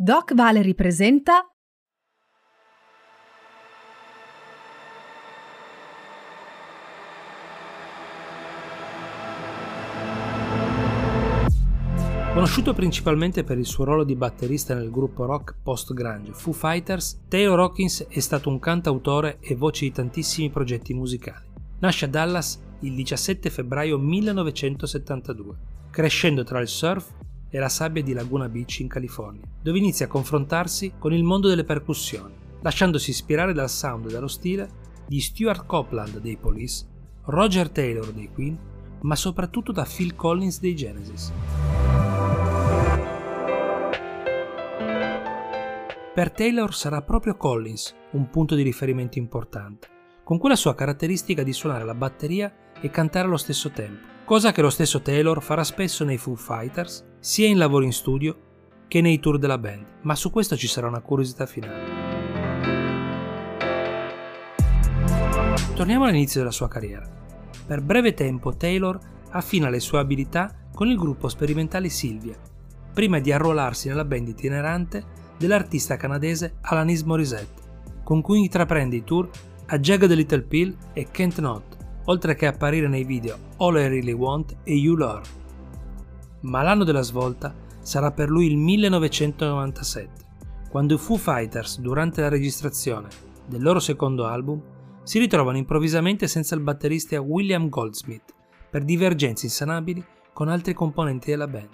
Doc Valery presenta Conosciuto principalmente per il suo ruolo di batterista nel gruppo rock post-grunge Foo Fighters, Taylor Hawkins è stato un cantautore e voce di tantissimi progetti musicali. Nasce a Dallas il 17 febbraio 1972, crescendo tra il surf e la sabbia di Laguna Beach in California, dove inizia a confrontarsi con il mondo delle percussioni, lasciandosi ispirare dal sound e dallo stile di Stuart Copeland dei Police, Roger Taylor dei Queen, ma soprattutto da Phil Collins dei Genesis. Per Taylor sarà proprio Collins un punto di riferimento importante, con quella sua caratteristica di suonare la batteria e cantare allo stesso tempo, cosa che lo stesso Taylor farà spesso nei Foo Fighters, sia in lavori in studio che nei tour della band, ma su questo ci sarà una curiosità finale. Torniamo all'inizio della sua carriera. Per breve tempo Taylor affina le sue abilità con il gruppo sperimentale Sylvia, prima di arruolarsi nella band itinerante dell'artista canadese Alanis Morissette, con cui intraprende i tour a Jagged Little Pill e Can't Not, oltre che apparire nei video All I Really Want e You Lore. Ma l'anno della svolta sarà per lui il 1997, quando i Foo Fighters, durante la registrazione del loro secondo album, si ritrovano improvvisamente senza il batterista William Goldsmith per divergenze insanabili con altri componenti della band.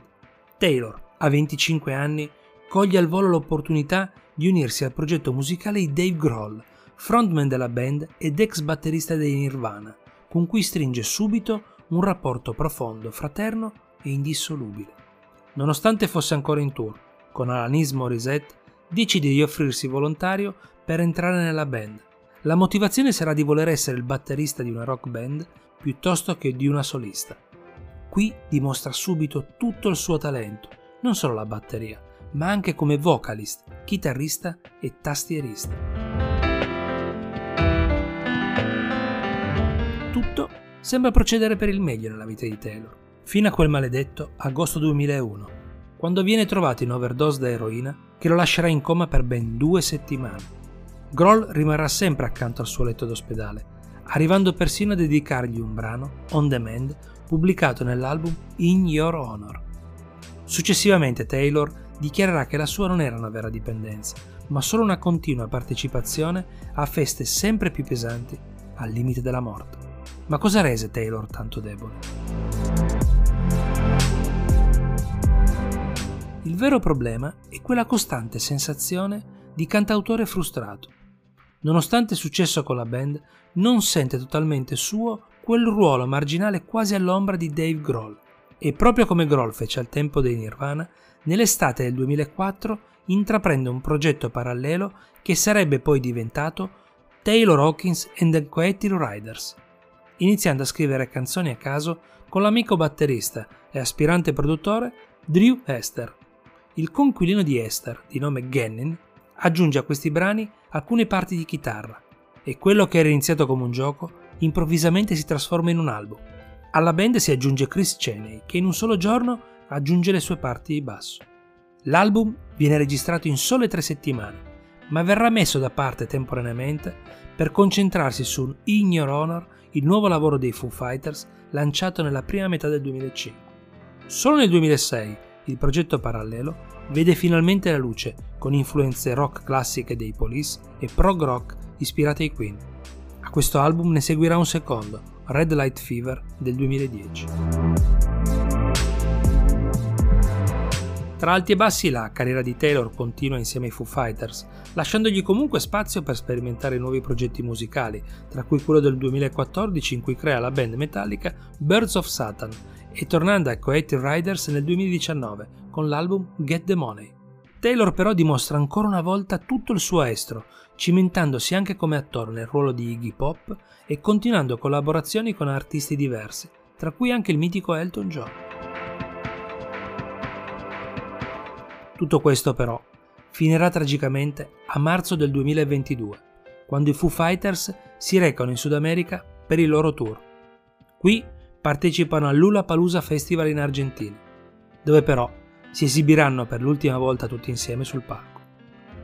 Taylor, a 25 anni, coglie al volo l'opportunità di unirsi al progetto musicale di Dave Grohl, frontman della band ed ex batterista dei Nirvana, con cui stringe subito un rapporto profondo, fraterno e indissolubile. Nonostante fosse ancora in tour, con Alanis Morissette decide di offrirsi volontario per entrare nella band. La motivazione sarà di voler essere il batterista di una rock band piuttosto che di una solista. Qui dimostra subito tutto il suo talento, non solo la batteria, ma anche come vocalist, chitarrista e tastierista. Tutto sembra procedere per il meglio nella vita di Taylor, fino a quel maledetto agosto 2001, quando viene trovato in overdose da eroina che lo lascerà in coma per ben due settimane. Grohl rimarrà sempre accanto al suo letto d'ospedale, arrivando persino a dedicargli un brano, On Demand, pubblicato nell'album In Your Honor. Successivamente Taylor dichiarerà che la sua non era una vera dipendenza, ma solo una continua partecipazione a feste sempre più pesanti al limite della morte. Ma cosa rese Taylor tanto debole? Il vero problema è quella costante sensazione di cantautore frustrato. Nonostante il successo con la band, non sente totalmente suo quel ruolo marginale quasi all'ombra di Dave Grohl. E proprio come Grohl fece al tempo dei Nirvana, nell'estate del 2004 intraprende un progetto parallelo che sarebbe poi diventato Taylor Hawkins and the Coetil Riders, iniziando a scrivere canzoni a caso con l'amico batterista e aspirante produttore Drew Hester. Il conquilino di Hester, di nome Gannon, aggiunge a questi brani alcune parti di chitarra e quello che era iniziato come un gioco improvvisamente si trasforma in un album. Alla band si aggiunge Chris Cheney, che in un solo giorno aggiunge le sue parti di basso. L'album viene registrato in sole tre settimane, ma verrà messo da parte temporaneamente per concentrarsi su In Your Honor, il nuovo lavoro dei Foo Fighters lanciato nella prima metà del 2005. Solo nel 2006 il progetto parallelo vede finalmente la luce con influenze rock classiche dei Police e prog rock ispirate ai Queen. A questo album ne seguirà un secondo, Red Light Fever del 2010. Tra alti e bassi la carriera di Taylor continua insieme ai Foo Fighters, lasciandogli comunque spazio per sperimentare nuovi progetti musicali, tra cui quello del 2014 in cui crea la band metallica Birds of Satan e tornando a Coetic Riders nel 2019 con l'album Get the Money. Taylor però dimostra ancora una volta tutto il suo estro, cimentandosi anche come attore nel ruolo di Iggy Pop e continuando collaborazioni con artisti diversi, tra cui anche il mitico Elton John. Tutto questo però finirà tragicamente a marzo del 2022, quando i Foo Fighters si recano in Sud America per il loro tour. Qui partecipano al Palusa Festival in Argentina, dove però si esibiranno per l'ultima volta tutti insieme sul palco.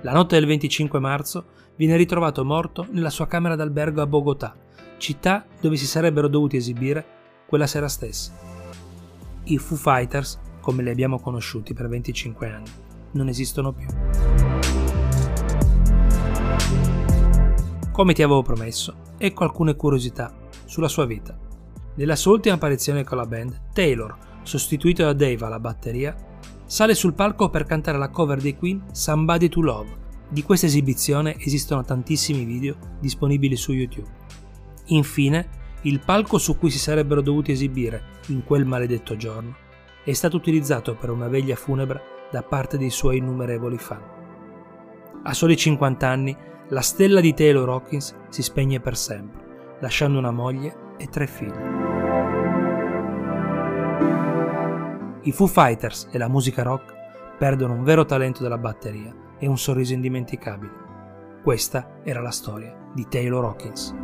La notte del 25 marzo viene ritrovato morto nella sua camera d'albergo a Bogotà, città dove si sarebbero dovuti esibire quella sera stessa. I Foo Fighters, come li abbiamo conosciuti per 25 anni, non esistono più. Come ti avevo promesso, ecco alcune curiosità sulla sua vita. Nella sua ultima apparizione con la band, Taylor, sostituito da Dave alla batteria, sale sul palco per cantare la cover dei Queen Somebody to Love. Di questa esibizione esistono tantissimi video disponibili su YouTube. Infine, il palco su cui si sarebbero dovuti esibire in quel maledetto giorno è stato utilizzato per una veglia funebre da parte dei suoi innumerevoli fan. A soli 50 anni, la stella di Taylor Hawkins si spegne per sempre, lasciando una moglie e tre figli. I Foo Fighters e la musica rock perdono un vero talento della batteria e un sorriso indimenticabile. Questa era la storia di Taylor Hawkins.